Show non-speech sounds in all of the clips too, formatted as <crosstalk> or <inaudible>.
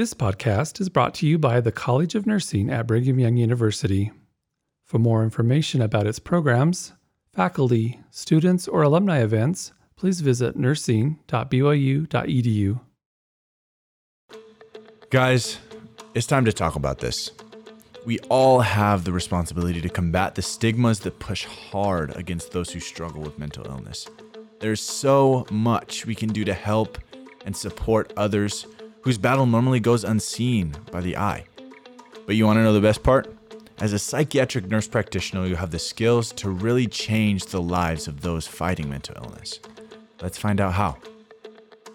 This podcast is brought to you by the College of Nursing at Brigham Young University. For more information about its programs, faculty, students, or alumni events, please visit nursing.byu.edu. Guys, it's time to talk about this. We all have the responsibility to combat the stigmas that push hard against those who struggle with mental illness. There's so much we can do to help and support others whose battle normally goes unseen by the eye. But you want to know the best part? As a psychiatric nurse practitioner, you have the skills to really change the lives of those fighting mental illness. Let's find out how.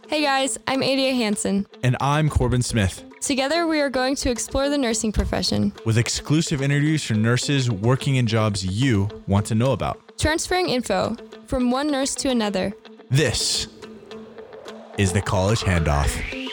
Hey guys, I'm Adia Hansen. And I'm Corbin Smith. Together, we are going to explore the nursing profession, with exclusive interviews for nurses working in jobs you want to know about. transferring info from one nurse to another. This is the college handoff.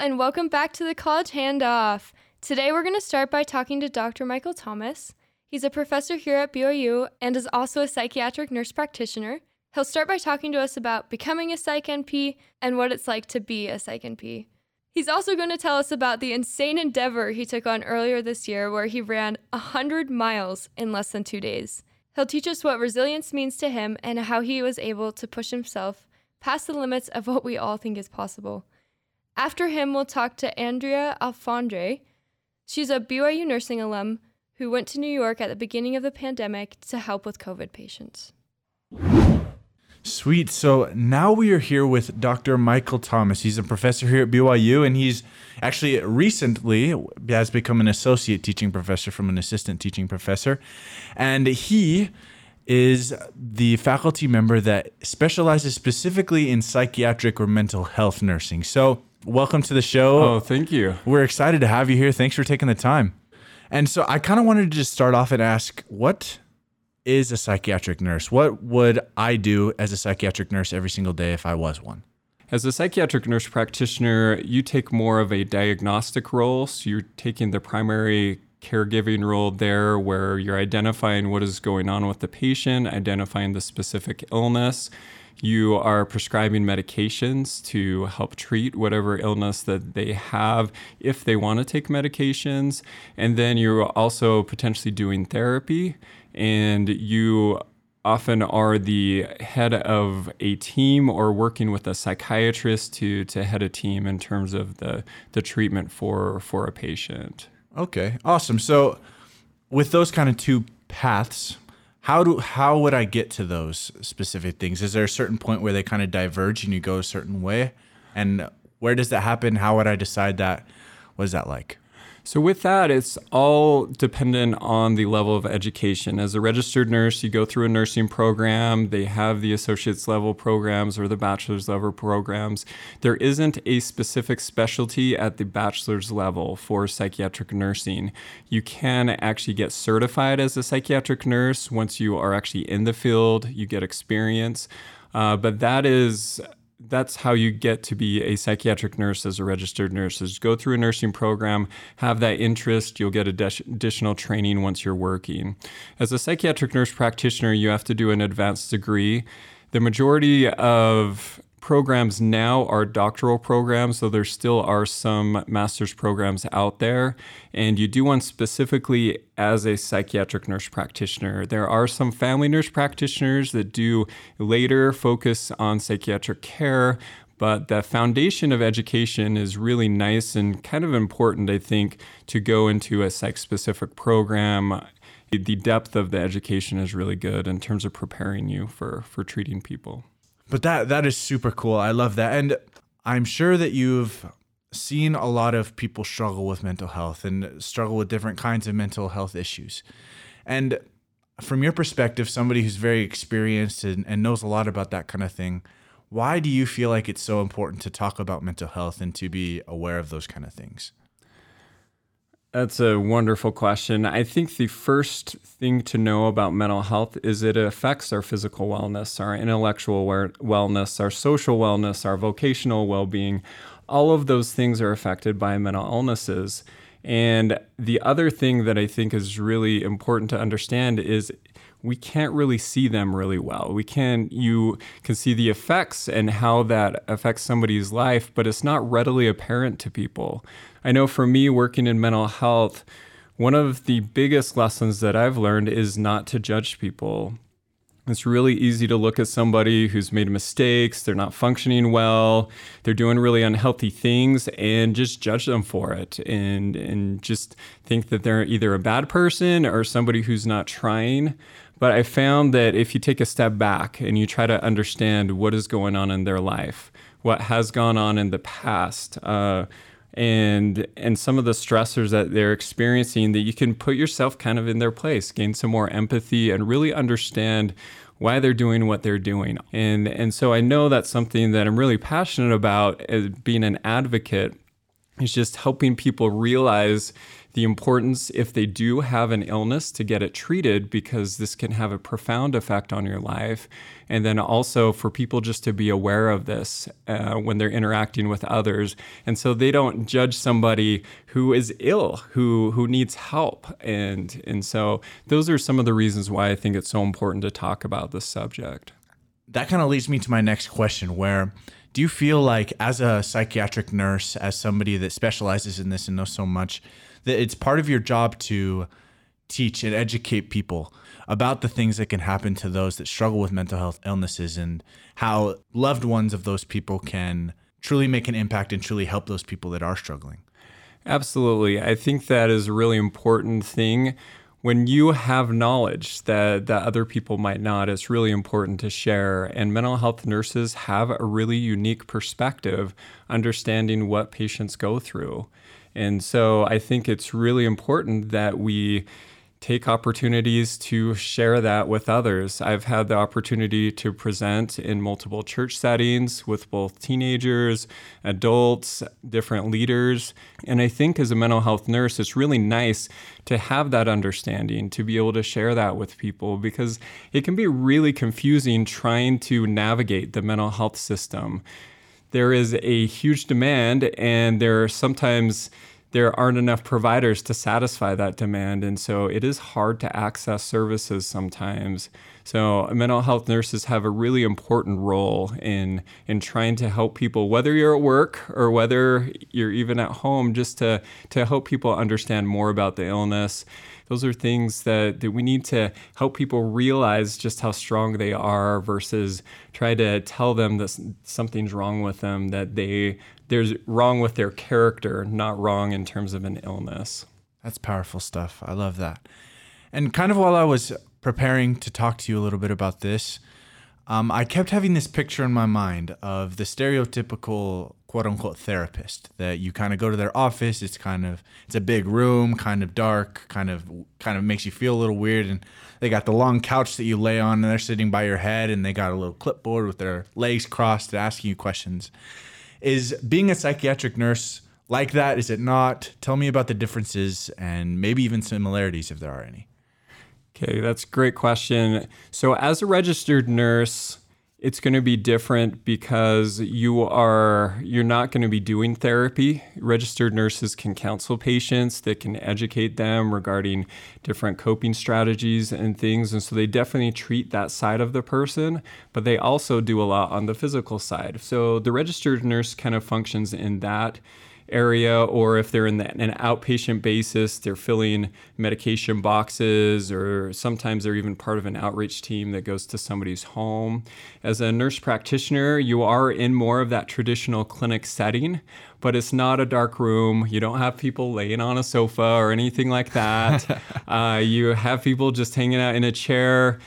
And welcome back to the College Handoff. Today, we're going to start by talking to Dr. Michael Thomas. He's a professor here at BYU and is also a psychiatric nurse practitioner. He'll start by talking to us about becoming a psych NP and what it's like to be a psych NP. He's also going to tell us about the insane endeavor he took on earlier this year where he ran 100 miles in less than two days. He'll teach us what resilience means to him and how he was able to push himself past the limits of what we all think is possible. After him, we'll talk to Andrea Alfondre. She's a BYU nursing alum who went to New York at the beginning of the pandemic to help with COVID patients. Sweet. So now we are here with Dr. Michael Thomas. He's a professor here at BYU, and he's actually recently has become an associate teaching professor from an assistant teaching professor. And he is the faculty member that specializes specifically in psychiatric or mental health nursing. So, welcome to the show. Oh, thank you. We're excited to have you here. Thanks for taking the time. And so, I kind of wanted to just start off and ask what is a psychiatric nurse? What would I do as a psychiatric nurse every single day if I was one? As a psychiatric nurse practitioner, you take more of a diagnostic role. So you're taking the primary caregiving role there where you're identifying what is going on with the patient, identifying the specific illness. You are prescribing medications to help treat whatever illness that they have if they want to take medications. And then you're also potentially doing therapy and you often are the head of a team or working with a psychiatrist to to head a team in terms of the the treatment for for a patient. Okay, awesome. So with those kind of two paths, how do how would I get to those specific things? Is there a certain point where they kind of diverge and you go a certain way? And where does that happen? How would I decide that? What is that like? So, with that, it's all dependent on the level of education. As a registered nurse, you go through a nursing program, they have the associate's level programs or the bachelor's level programs. There isn't a specific specialty at the bachelor's level for psychiatric nursing. You can actually get certified as a psychiatric nurse once you are actually in the field, you get experience. Uh, but that is that's how you get to be a psychiatric nurse as a registered nurse is go through a nursing program have that interest you'll get additional training once you're working. As a psychiatric nurse practitioner you have to do an advanced degree. The majority of programs now are doctoral programs, so there still are some master's programs out there. And you do one specifically as a psychiatric nurse practitioner. There are some family nurse practitioners that do later focus on psychiatric care. But the foundation of education is really nice and kind of important, I think, to go into a psych specific program the depth of the education is really good in terms of preparing you for for treating people. But that that is super cool. I love that. And I'm sure that you've seen a lot of people struggle with mental health and struggle with different kinds of mental health issues. And from your perspective, somebody who's very experienced and, and knows a lot about that kind of thing, why do you feel like it's so important to talk about mental health and to be aware of those kind of things? That's a wonderful question. I think the first thing to know about mental health is it affects our physical wellness, our intellectual wellness, our social wellness, our vocational well being. All of those things are affected by mental illnesses. And the other thing that I think is really important to understand is we can't really see them really well. We can you can see the effects and how that affects somebody's life, but it's not readily apparent to people. I know for me working in mental health, one of the biggest lessons that I've learned is not to judge people. It's really easy to look at somebody who's made mistakes, they're not functioning well, they're doing really unhealthy things, and just judge them for it and, and just think that they're either a bad person or somebody who's not trying. But I found that if you take a step back and you try to understand what is going on in their life, what has gone on in the past, uh, and and some of the stressors that they're experiencing, that you can put yourself kind of in their place, gain some more empathy, and really understand why they're doing what they're doing. And and so I know that's something that I'm really passionate about as being an advocate is just helping people realize the importance if they do have an illness to get it treated because this can have a profound effect on your life. And then also for people just to be aware of this uh, when they're interacting with others. And so they don't judge somebody who is ill who who needs help. And and so those are some of the reasons why I think it's so important to talk about this subject. That kind of leads me to my next question where do you feel like as a psychiatric nurse as somebody that specializes in this and knows so much that it's part of your job to teach and educate people about the things that can happen to those that struggle with mental health illnesses and how loved ones of those people can truly make an impact and truly help those people that are struggling. Absolutely. I think that is a really important thing. When you have knowledge that, that other people might not, it's really important to share. And mental health nurses have a really unique perspective, understanding what patients go through. And so I think it's really important that we take opportunities to share that with others. I've had the opportunity to present in multiple church settings with both teenagers, adults, different leaders. And I think as a mental health nurse, it's really nice to have that understanding, to be able to share that with people because it can be really confusing trying to navigate the mental health system there is a huge demand, and there are sometimes there aren't enough providers to satisfy that demand. And so it is hard to access services sometimes. So mental health nurses have a really important role in in trying to help people, whether you're at work or whether you're even at home, just to to help people understand more about the illness those are things that, that we need to help people realize just how strong they are versus try to tell them that something's wrong with them, that they there's wrong with their character, not wrong in terms of an illness. That's powerful stuff. I love that. And kind of while I was preparing to talk to you a little bit about this, um, I kept having this picture in my mind of the stereotypical quote unquote therapist that you kind of go to their office. It's kind of it's a big room, kind of dark, kind of kind of makes you feel a little weird. And they got the long couch that you lay on, and they're sitting by your head, and they got a little clipboard with their legs crossed, asking you questions. Is being a psychiatric nurse like that? Is it not? Tell me about the differences and maybe even similarities if there are any. Okay, that's a great question. So, as a registered nurse, it's going to be different because you are you're not going to be doing therapy. Registered nurses can counsel patients that can educate them regarding different coping strategies and things and so they definitely treat that side of the person but they also do a lot on the physical side. So the registered nurse kind of functions in that area, or if they're in the, an outpatient basis, they're filling medication boxes, or sometimes they're even part of an outreach team that goes to somebody's home. As a nurse practitioner, you are in more of that traditional clinic setting, but it's not a dark room. You don't have people laying on a sofa or anything like that. <laughs> uh, you have people just hanging out in a chair.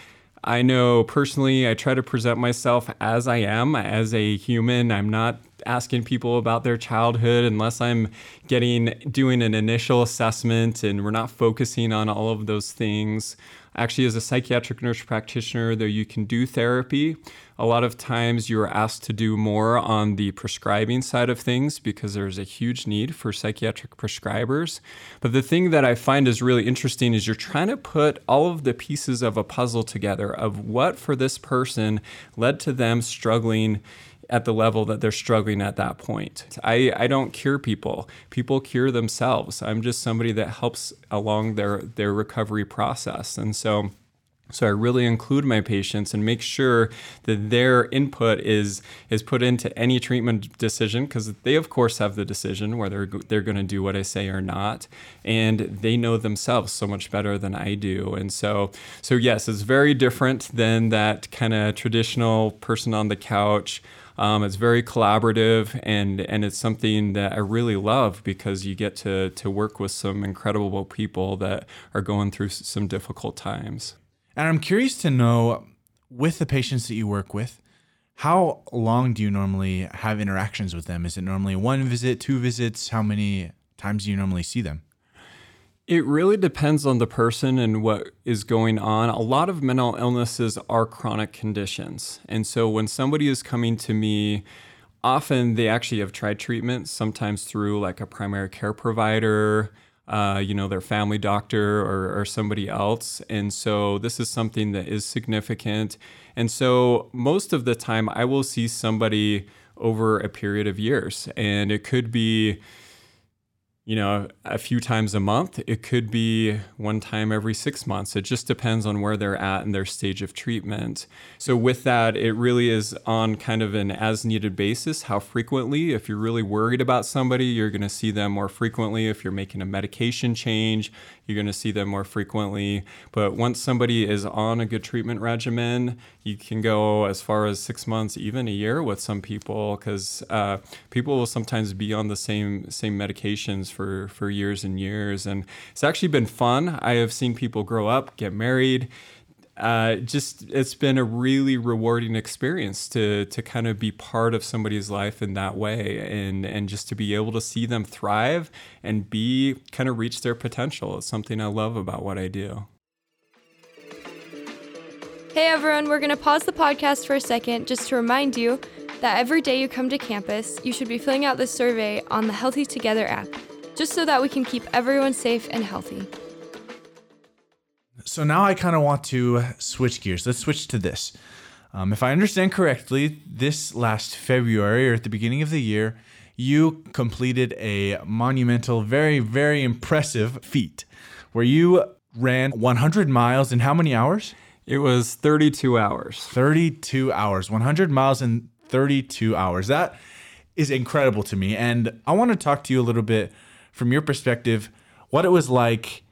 I know personally, I try to present myself as I am, as a human. I'm not asking people about their childhood unless I'm getting doing an initial assessment and we're not focusing on all of those things. Actually, as a psychiatric nurse practitioner, though you can do therapy, a lot of times you are asked to do more on the prescribing side of things because there's a huge need for psychiatric prescribers. But the thing that I find is really interesting is you're trying to put all of the pieces of a puzzle together of what for this person led to them struggling at the level that they're struggling at that point. I, I don't cure people. People cure themselves. I'm just somebody that helps along their, their recovery process. And so so I really include my patients and make sure that their input is is put into any treatment decision because they of course have the decision whether they're going to do what I say or not and they know themselves so much better than I do and so so yes it's very different than that kind of traditional person on the couch um, it's very collaborative and and it's something that I really love because you get to to work with some incredible people that are going through some difficult times. And I'm curious to know with the patients that you work with, how long do you normally have interactions with them? Is it normally one visit, two visits? How many times do you normally see them? It really depends on the person and what is going on. A lot of mental illnesses are chronic conditions. And so when somebody is coming to me, often they actually have tried treatment, sometimes through like a primary care provider, uh, you know, their family doctor or, or somebody else. And so this is something that is significant. And so most of the time, I will see somebody over a period of years, and it could be you know, a few times a month. It could be one time every six months. It just depends on where they're at in their stage of treatment. So, with that, it really is on kind of an as needed basis. How frequently, if you're really worried about somebody, you're going to see them more frequently. If you're making a medication change, you're going to see them more frequently. But once somebody is on a good treatment regimen, you can go as far as six months, even a year with some people, because uh, people will sometimes be on the same same medications for for years and years. And it's actually been fun. I have seen people grow up, get married, uh, just it's been a really rewarding experience to to kind of be part of somebody's life in that way and and just to be able to see them thrive and be kind of reach their potential is something I love about what I do. Hey everyone, we're going to pause the podcast for a second just to remind you that every day you come to campus, you should be filling out this survey on the Healthy Together app, just so that we can keep everyone safe and healthy. So now I kind of want to switch gears. Let's switch to this. Um, if I understand correctly, this last February or at the beginning of the year, you completed a monumental, very, very impressive feat where you ran 100 miles in how many hours? It was 32 hours. 32 hours. 100 miles in 32 hours. That is incredible to me. And I want to talk to you a little bit from your perspective what it was like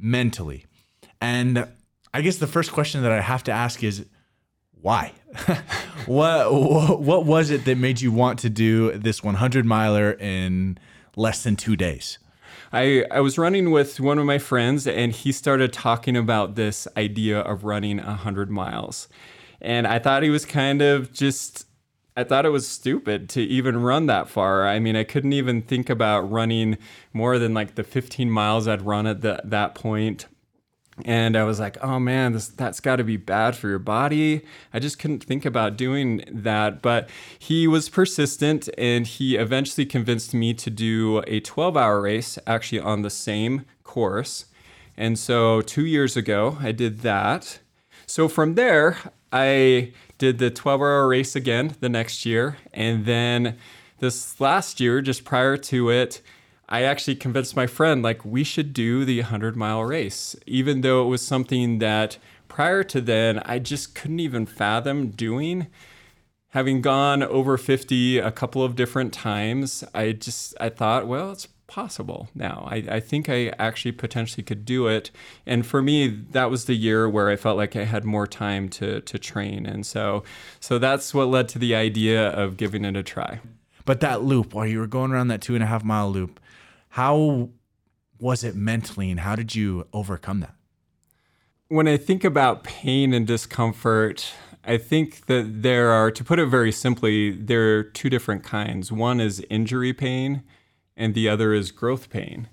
mentally and I guess the first question that I have to ask is why? <laughs> what what was it that made you want to do this 100 miler in less than 2 days? I, I was running with one of my friends and he started talking about this idea of running 100 miles. And I thought he was kind of just I thought it was stupid to even run that far. I mean, I couldn't even think about running more than like the 15 miles I'd run at the, that point and I was like, "Oh man, this that's got to be bad for your body." I just couldn't think about doing that, but he was persistent and he eventually convinced me to do a 12-hour race actually on the same course. And so 2 years ago, I did that. So from there, I did the 12-hour race again the next year, and then this last year just prior to it, I actually convinced my friend, like, we should do the 100 mile race, even though it was something that prior to then I just couldn't even fathom doing. Having gone over 50 a couple of different times, I just, I thought, well, it's possible now. I, I think I actually potentially could do it. And for me, that was the year where I felt like I had more time to, to train. And so, so that's what led to the idea of giving it a try. But that loop, while you were going around that two and a half mile loop, how was it mentally and how did you overcome that? When I think about pain and discomfort, I think that there are, to put it very simply, there are two different kinds. One is injury pain, and the other is growth pain.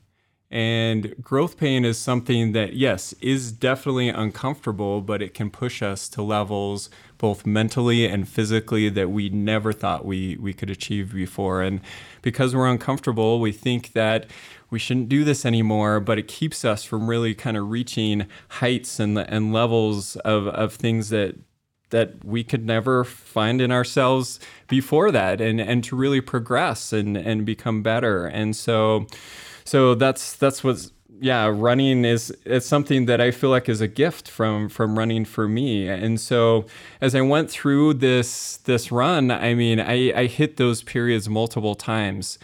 And growth pain is something that, yes, is definitely uncomfortable, but it can push us to levels both mentally and physically that we never thought we, we could achieve before. And because we're uncomfortable, we think that we shouldn't do this anymore, but it keeps us from really kind of reaching heights and, and levels of, of things that that we could never find in ourselves before that and and to really progress and and become better and so so that's that's what's yeah running is it's something that i feel like is a gift from from running for me and so as i went through this this run i mean i i hit those periods multiple times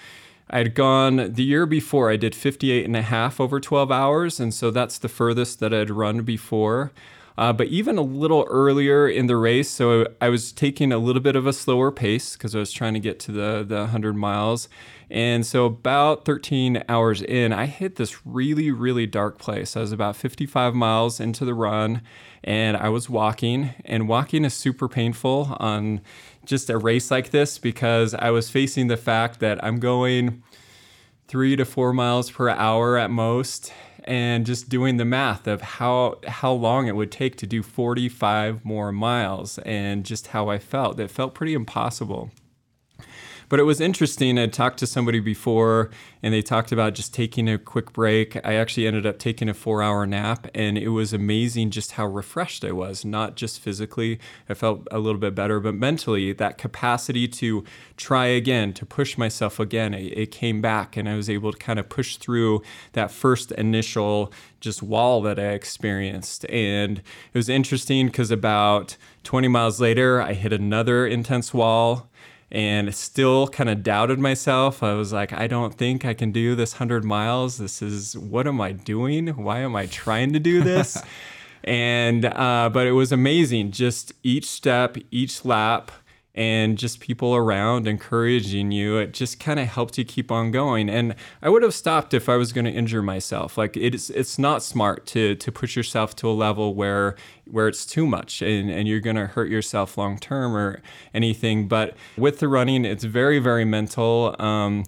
I'd gone the year before, I did 58 and a half over 12 hours. And so that's the furthest that I'd run before. Uh, but even a little earlier in the race, so I was taking a little bit of a slower pace because I was trying to get to the, the 100 miles. And so, about 13 hours in, I hit this really, really dark place. I was about 55 miles into the run and I was walking, and walking is super painful on just a race like this because I was facing the fact that I'm going three to four miles per hour at most and just doing the math of how how long it would take to do 45 more miles and just how I felt. It felt pretty impossible. But it was interesting. I talked to somebody before and they talked about just taking a quick break. I actually ended up taking a four hour nap and it was amazing just how refreshed I was, not just physically. I felt a little bit better, but mentally, that capacity to try again, to push myself again, it, it came back and I was able to kind of push through that first initial just wall that I experienced. And it was interesting because about 20 miles later, I hit another intense wall and still kind of doubted myself. I was like, I don't think I can do this 100 miles. This is, what am I doing? Why am I trying to do <laughs> this? and, uh, but it was amazing. Just each step, each lap, and just people around encouraging you it just kind of helped you keep on going. And i would have stopped if i was going to injure myself. Like it's it's not smart to to push yourself to a level where where it's too much and, and you're going to hurt yourself long term or anything. But with the running it's very very mental. Um,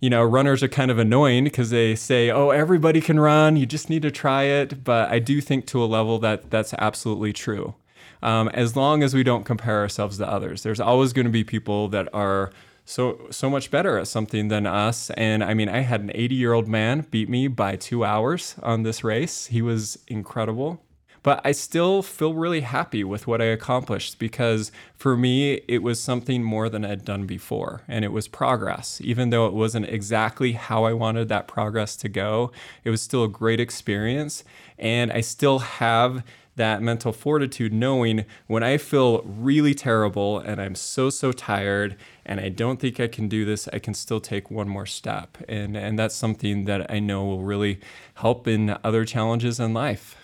you know, runners are kind of annoying because they say, "Oh, everybody can run. You just need to try it." But I do think to a level that that's absolutely true um, as long as we don't compare ourselves to others. There's always going to be people that are so so much better at something than us. And I mean, I had an 80 year old man beat me by two hours on this race. He was incredible. But I still feel really happy with what I accomplished because for me, it was something more than I'd done before. And it was progress. Even though it wasn't exactly how I wanted that progress to go, it was still a great experience. And I still have that mental fortitude knowing when I feel really terrible and I'm so so tired and I don't think I can do this, I can still take one more step. And and that's something that I know will really help in other challenges in life.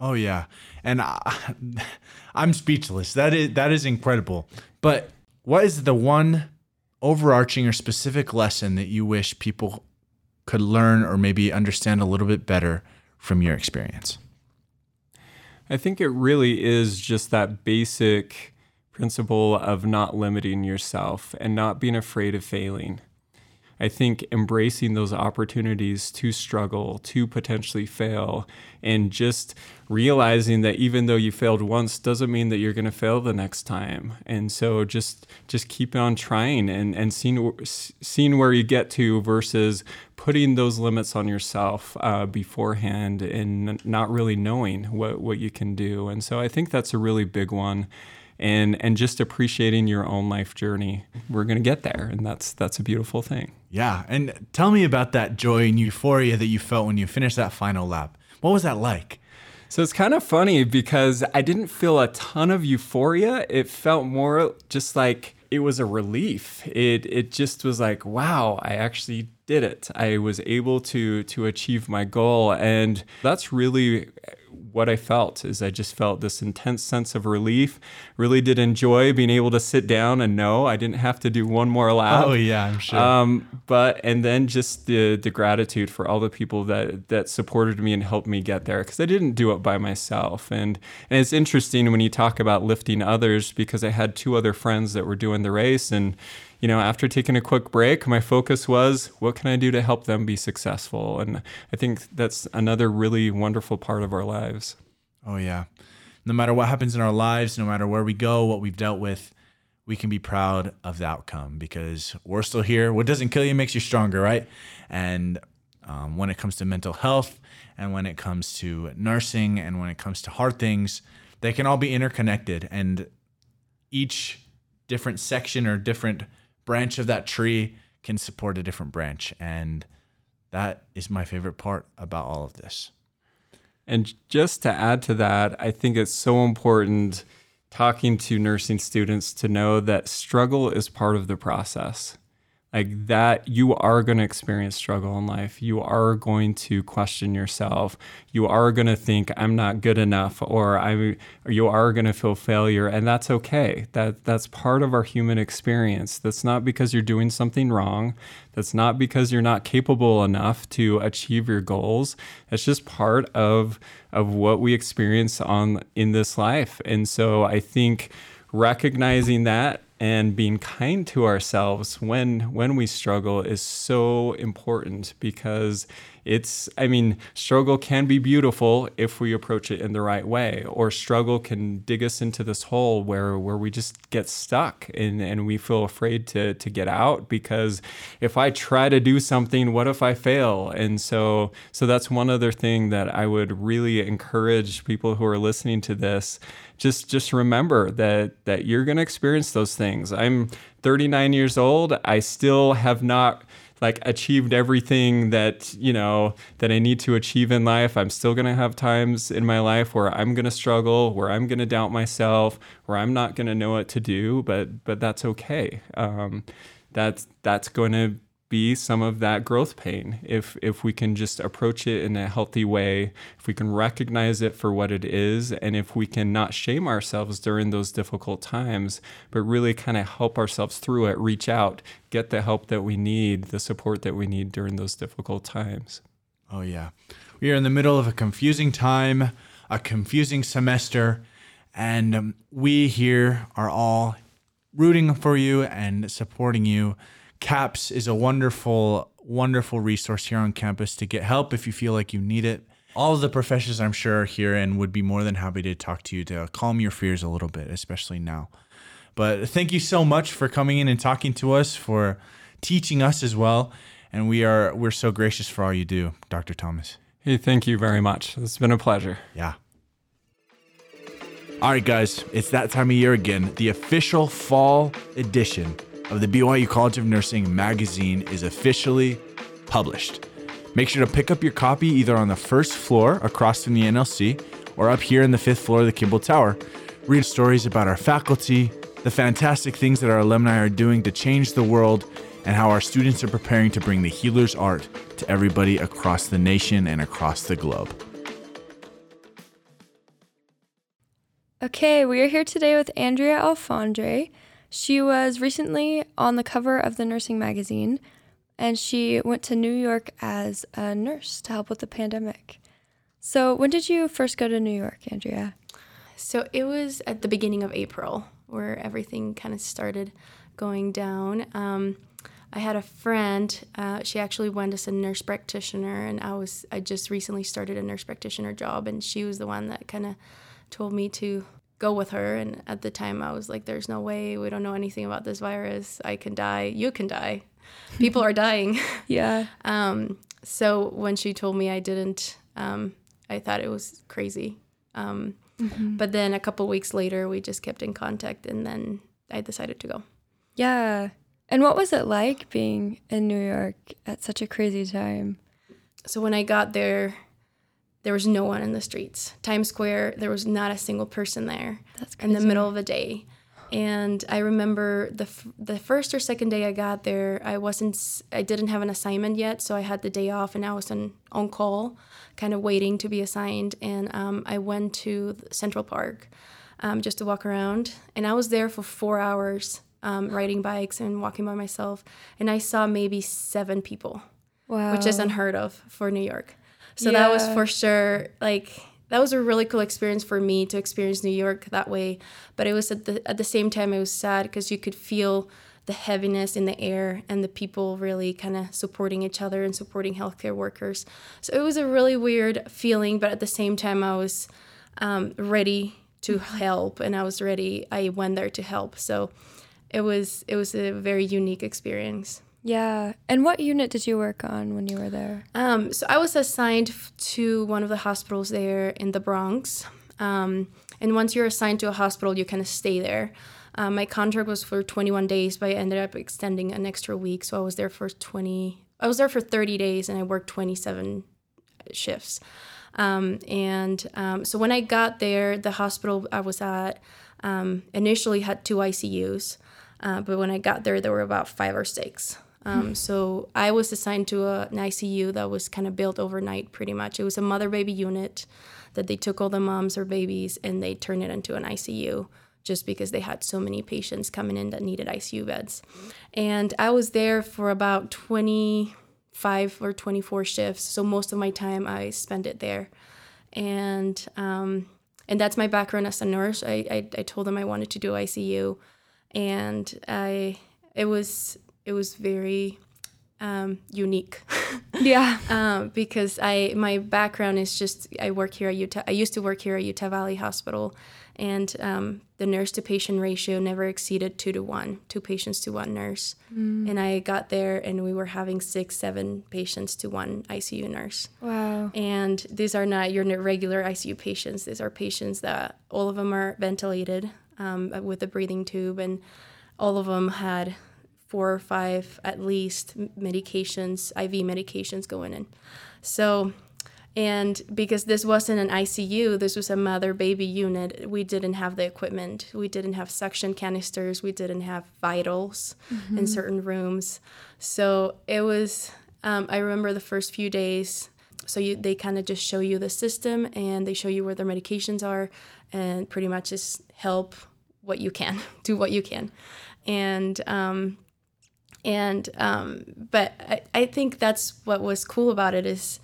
Oh yeah. And I, <laughs> I'm speechless. That is that is incredible. But what is the one overarching or specific lesson that you wish people could learn or maybe understand a little bit better from your experience? I think it really is just that basic principle of not limiting yourself and not being afraid of failing. I think embracing those opportunities to struggle, to potentially fail, and just realizing that even though you failed once doesn't mean that you're going to fail the next time. And so just just keep on trying and and seeing seeing where you get to versus putting those limits on yourself uh, beforehand and not really knowing what what you can do. And so I think that's a really big one and and just appreciating your own life journey. We're going to get there and that's that's a beautiful thing. Yeah, and tell me about that joy and euphoria that you felt when you finished that final lap. What was that like? So it's kind of funny because I didn't feel a ton of euphoria. It felt more just like it was a relief. It it just was like, wow, I actually did it. I was able to to achieve my goal and that's really what I felt is I just felt this intense sense of relief. Really did enjoy being able to sit down and know I didn't have to do one more lap. Oh yeah, I'm sure. Um, but and then just the the gratitude for all the people that that supported me and helped me get there because I didn't do it by myself. And and it's interesting when you talk about lifting others because I had two other friends that were doing the race and you know, after taking a quick break, my focus was what can I do to help them be successful? And I think that's another really wonderful part of our lives. Oh, yeah. No matter what happens in our lives, no matter where we go, what we've dealt with, we can be proud of the outcome because we're still here. What doesn't kill you makes you stronger, right? And um, when it comes to mental health and when it comes to nursing and when it comes to hard things, they can all be interconnected. And each different section or different branch of that tree can support a different branch. And that is my favorite part about all of this. And just to add to that, I think it's so important talking to nursing students to know that struggle is part of the process like that you are going to experience struggle in life. You are going to question yourself. You are going to think i'm not good enough or i you are going to feel failure and that's okay. That that's part of our human experience. That's not because you're doing something wrong. That's not because you're not capable enough to achieve your goals. It's just part of of what we experience on in this life. And so i think recognizing that and being kind to ourselves when when we struggle is so important because it's i mean struggle can be beautiful if we approach it in the right way or struggle can dig us into this hole where where we just get stuck and and we feel afraid to to get out because if i try to do something what if i fail? And so so that's one other thing that i would really encourage people who are listening to this just just remember that that you're going to experience those things i'm 39 years old i still have not like achieved everything that you know that I need to achieve in life. I'm still gonna have times in my life where I'm gonna struggle, where I'm gonna doubt myself, where I'm not gonna know what to do. But but that's okay. Um, that's that's going to be some of that growth pain. If if we can just approach it in a healthy way if we can recognize it for what it is and if we can not shame ourselves during those difficult times but really kind of help ourselves through it reach out get the help that we need the support that we need during those difficult times. Oh yeah. We are in the middle of a confusing time a confusing semester and um, we here are all rooting for you and supporting you CAPS is a wonderful, wonderful resource here on campus to get help if you feel like you need it. All of the professors, I'm sure, are here and would be more than happy to talk to you to calm your fears a little bit, especially now. But thank you so much for coming in and talking to us, for teaching us as well. And we are we're so gracious for all you do, Dr. Thomas. Hey, thank you very much. It's been a pleasure. Yeah. All right, guys, it's that time of year again. The official fall edition of the BYU College of Nursing magazine is officially published. Make sure to pick up your copy either on the first floor across from the NLC or up here in the fifth floor of the Kimball Tower. Read stories about our faculty, the fantastic things that our alumni are doing to change the world, and how our students are preparing to bring the healer's art to everybody across the nation and across the globe. Okay, we are here today with Andrea Alfondre. She was recently on the cover of the nursing magazine, and she went to New York as a nurse to help with the pandemic. So, when did you first go to New York, Andrea? So, it was at the beginning of April where everything kind of started going down. Um, I had a friend. Uh, she actually went as a nurse practitioner, and I was I just recently started a nurse practitioner job, and she was the one that kind of told me to go with her. And at the time, I was like, there's no way. We don't know anything about this virus. I can die. You can die. <laughs> People are dying. <laughs> Yeah. Um, so when she told me I didn't, um, I thought it was crazy. Um, mm-hmm. But then a couple weeks later, we just kept in contact, and then I decided to go. Yeah. And what was it like being in New York at such a crazy time? So when I got there, there was no one in the streets. Times Square, there was not a single person there in the middle of the day. And I remember the f- the first or second day I got there, I wasn't I didn't have an assignment yet, so I had the day off and I was on on call, kind of waiting to be assigned. And um, I went to Central Park um, just to walk around, and I was there for four hours um, riding bikes and walking by myself, and I saw maybe seven people, wow. which is unheard of for New York. So yeah. that was for sure like that was a really cool experience for me to experience New York that way. But it was at the at the same time it was sad because you could feel the heaviness in the air and the people really kind of supporting each other and supporting healthcare workers. So it was a really weird feeling, but at the same time I was um, ready to help and I was ready. I went there to help. So it was it was a very unique experience. Yeah. And what unit did you work on when you were there? Um, so I was assigned to one of the hospitals there in the Bronx. Um, and once you're assigned to a hospital, you kind of stay there. Um, my contract was for 21 days, but I ended up extending an extra week. So I was there for 20, I was there for 30 days and I worked 27 shifts. Um, and um, so when I got there, the hospital I was at um, initially had two ICUs, uh, but when I got there, there were about five or six. Um, so I was assigned to a, an ICU that was kind of built overnight, pretty much. It was a mother baby unit that they took all the moms or babies and they turned it into an ICU just because they had so many patients coming in that needed ICU beds. And I was there for about 25 or 24 shifts. So most of my time I spent it there. And um, and that's my background as a nurse. I, I, I told them I wanted to do ICU. And I it was it was very um, unique. <laughs> Yeah. um, because I my background is just I work here at Utah. I used to work here at Utah Valley Hospital, and um, the nurse to patient ratio never exceeded two to one, two patients to one nurse. And I got there, and we were having six, seven patients to one ICU nurse. Wow. And these are not your regular ICU patients. These are patients that all of them are ventilated um, with a breathing tube, and all of them had four or five at least medications, IV medications going in. So, and because this wasn't an ICU, this was a mother baby unit, we didn't have the equipment. We didn't have suction canisters. We didn't have vitals in certain rooms. So it was, um, I remember the first few days. So you, they kind of just show you the system and they show you where their medications are and pretty much just help what you can, <laughs> do what you can. And, um, and um, but I, I think that's what was cool about it is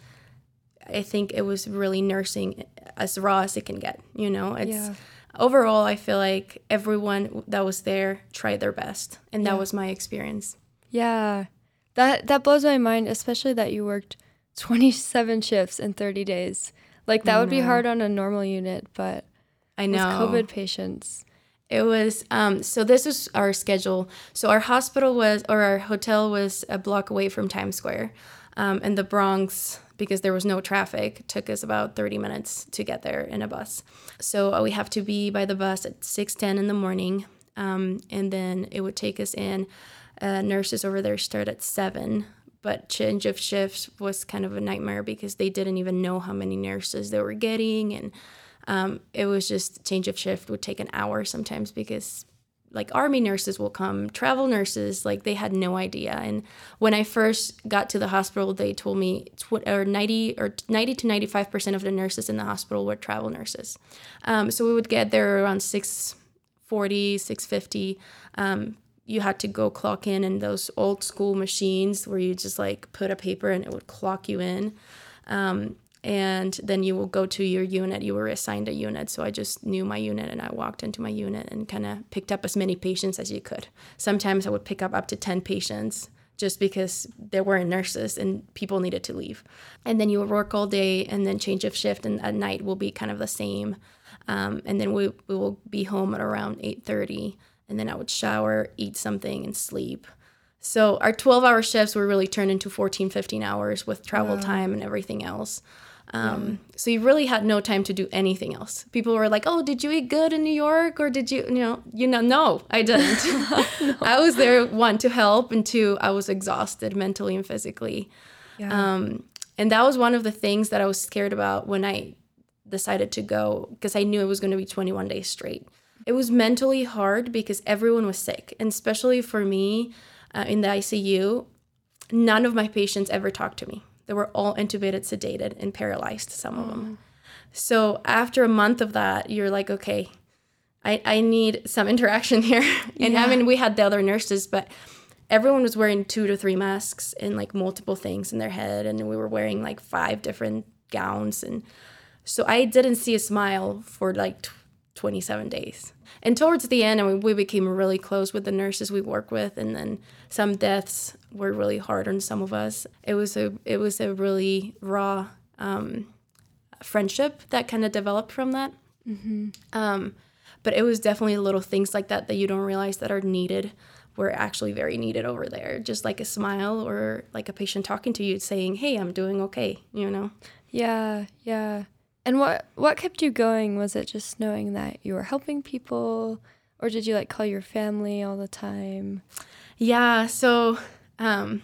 i think it was really nursing as raw as it can get you know it's Yeah. overall i feel like everyone that was there tried their best and that Yeah. was my experience Yeah. That that blows my mind, especially that you worked 27 shifts in 30 days. Like that would be hard on a normal unit, but i with know COVID patients. It was um, so. This was our schedule. So our hospital was, or our hotel was, a block away from Times Square, um, and the Bronx, because there was no traffic, took us about thirty minutes to get there in a bus. So uh, we have to be by the bus at six ten in the morning, um, and then it would take us in. Uh, nurses over there start at seven, but change of shifts was kind of a nightmare because they didn't even know how many nurses they were getting and um, it was just change of shift would take an hour sometimes because like army nurses will come travel nurses like they had no idea. And when i first got to the hospital they told me tw- or 90 or 90 to 95 percent of the nurses in the hospital were travel nurses. Um, so we would get there around 640 650 um, you had to go clock in in those old school machines where you just like put a paper and it would clock you in. Um, and then you will go to your unit. You were assigned a unit, so I just knew my unit and I walked into my unit and kind of picked up as many patients as you could. Sometimes I would pick up up to 10 patients just because there weren't nurses and people needed to leave. And then you would work all day and then change of shift and at night will be kind of the same. Um, and then we, we will be home at around 8.30 and then I would shower, eat something and sleep. So our 12 hour shifts were really turned into 14, 15 hours with travel time and everything else. Um, So you really had no time to do anything else. People were like, "Oh, did you eat good in New York, or did you, you know, you know?" No, I didn't. <laughs> <laughs> I was there one to help, and two, I was exhausted mentally and physically. Yeah. Um, and that was one of the things that I was scared about when I decided to go because I knew it was going to be 21 days straight. It was mentally hard because everyone was sick, and especially for me uh, in the ICU, none of my patients ever talked to me. They were all intubated, sedated, and paralyzed, some of them. Mm. So after a month of that, you're like, okay, I, I need some <laughs> interaction here. and I mean, we had the other nurses, but everyone was wearing two to three masks and like multiple things in their head. And we were wearing like five different gowns. And so I didn't see a smile for like 27 days. And towards the end, I mean, we became really close with the nurses we work with. And then some deaths were really hard on some of us. It was a, it was a really raw um, friendship that kind of developed from that. Um, but it was definitely little things like that that you don't realize that are needed were actually very needed over there. Just like a smile or like a patient talking to you saying, "Hey, I'm doing okay," you know. Yeah, yeah. And what what kept you going? Was it just knowing that you were helping people, Or did you like call your family all the time? Yeah, so um,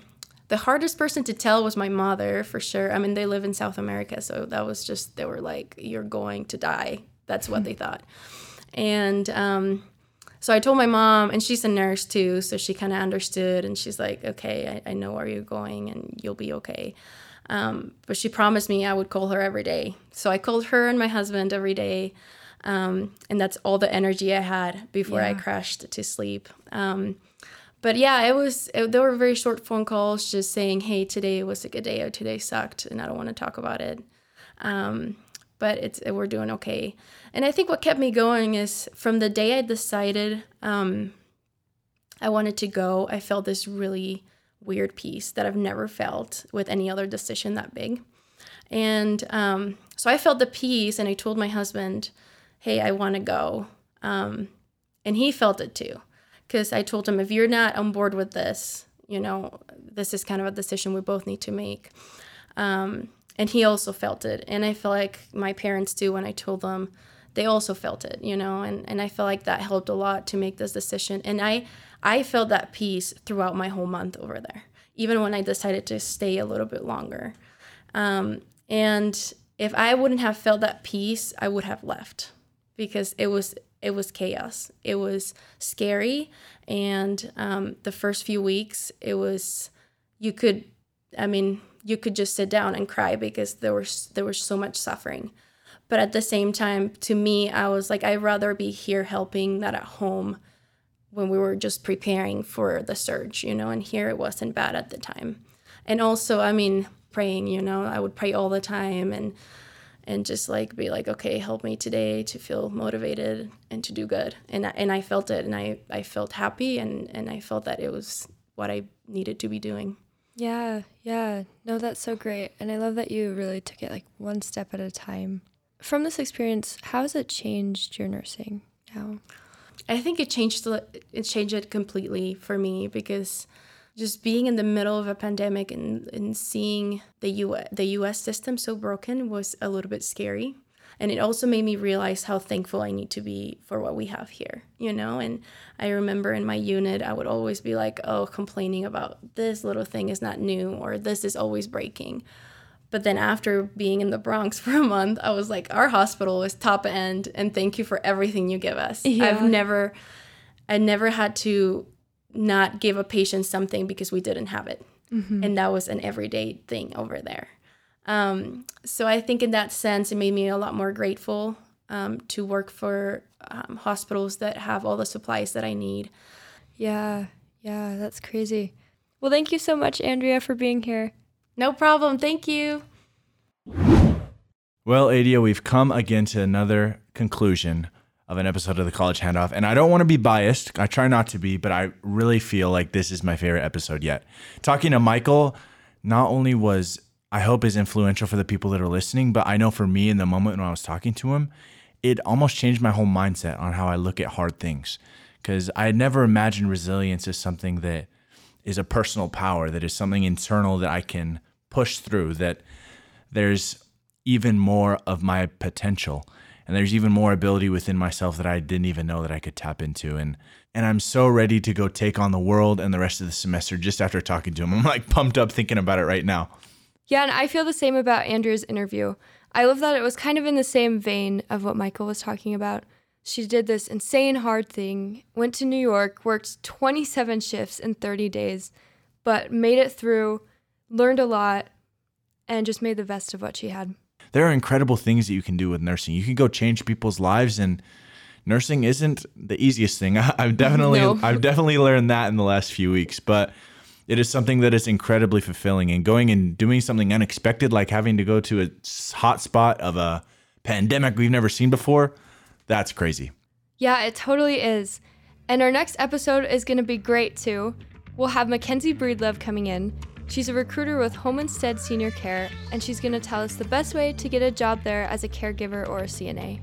the hardest person to tell was my mother for sure. I mean, they live in South America, so that was just, they were like, you're going to die. That's what they thought. And um, so I told my mom, and she's a nurse too, so she kind of understood, and she's like, okay, I, I, know where you're going, and you'll be okay. Um, but she promised me I would call her every day. So I called her and my husband every day. Um, and that's all the energy I had before yeah. I crashed to sleep. Um, but yeah, it was, it, there were very short phone calls just saying, hey, today was a good day or today sucked and I don't want to talk about it. Um, but it's, we're doing okay. And I think what kept me going is from the day I decided um, I wanted to go, I felt this really weird peace that I've never felt with any other decision that big. And um, so I felt the peace, and I told my husband, hey, I want to go. Um, and he felt it too. Because I told him, if you're not on board with this, you know, this is kind of a decision we both need to make. Um, and he also felt it. And I feel like my parents too, when I told them, they also felt it, you know, and, and I feel like that helped a lot to make this decision. And I, I felt that peace throughout my whole month over there, even when I decided to stay a little bit longer. Um, and if I wouldn't have felt that peace, I would have left because it was it was chaos. It was scary, and um, the first few weeks, it was you could, I mean, you could just sit down and cry because there was there was so much suffering. But at the same time, to me, I was like, I'd rather be here helping than at home when we were just preparing for the surge, you know, and here it wasn't bad at the time. And also, I mean, praying, you know, I would pray all the time and and just like be like, okay, help me today to feel motivated and to do good. And and I felt it and I I felt happy and and I felt that it was what I needed to be doing. Yeah, yeah. No, that's so great. And I love that you really took it like one step at a time. From this experience, how has it changed your nursing now? I think it changed it changed it completely for me because just being in the middle of a pandemic and, and seeing the US, the US system so broken was a little bit scary. And it also made me realize how thankful I need to be for what we have here, you know? And I remember in my unit, I would always be like, oh, complaining about this little thing is not new or this is always breaking. But then after being in the Bronx <laughs> for a month, I was like, our hospital is top end and thank you for everything you give us. Yeah. I've never I never had to not give a patient something because we didn't have it. Mm-hmm. And that was an everyday thing over there. Um, so I think in that sense, it made me a lot more grateful um, to work for um, hospitals that have all the supplies that I need. Yeah, yeah, that's crazy. Well, thank you so much, Andrea, for being here. No problem. Thank you. Well, Adia, we've come again to another conclusion of an episode of the College Handoff. And I don't want to be biased. I try not to be, but I really feel like this is my favorite episode yet. Talking to Michael not only was, I hope, is influential for the people that are listening, but I know for me in the moment when I was talking to him, it almost changed my whole mindset on how I look at hard things. Because I had never imagined resilience as something that is a personal power, that is something internal that I can push through, that there's even more of my potential and there's even more ability within myself that I didn't even know that I could tap into and and I'm so ready to go take on the world and the rest of the semester just after talking to him. I'm like pumped up thinking about it right now. Yeah, and I feel the same about Andrea's interview. I love that it was kind of in the same vein of what Michael was talking about. She did this insane hard thing, went to New York, worked 27 shifts in 30 days, but made it through, learned a lot, and just made the best of what she had. There are incredible things that you can do with nursing. You can go change people's lives and nursing isn't the easiest thing. <laughs> I've definitely no. I've definitely learned that in the last few weeks, but it is something that is incredibly fulfilling and going and doing something unexpected like having to go to a hot spot of a pandemic we've never seen before. That's crazy. Yeah, it totally is. And our next episode is going to be great too. We'll have Mackenzie Breedlove coming in. She's a recruiter with Home Instead Senior Care, and she's going to tell us the best way to get a job there as a caregiver or a CNA.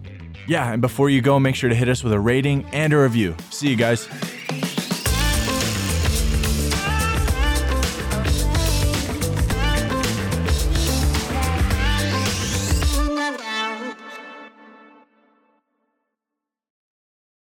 Yeah, and before you go, make sure to hit us with a rating and a review. See you guys.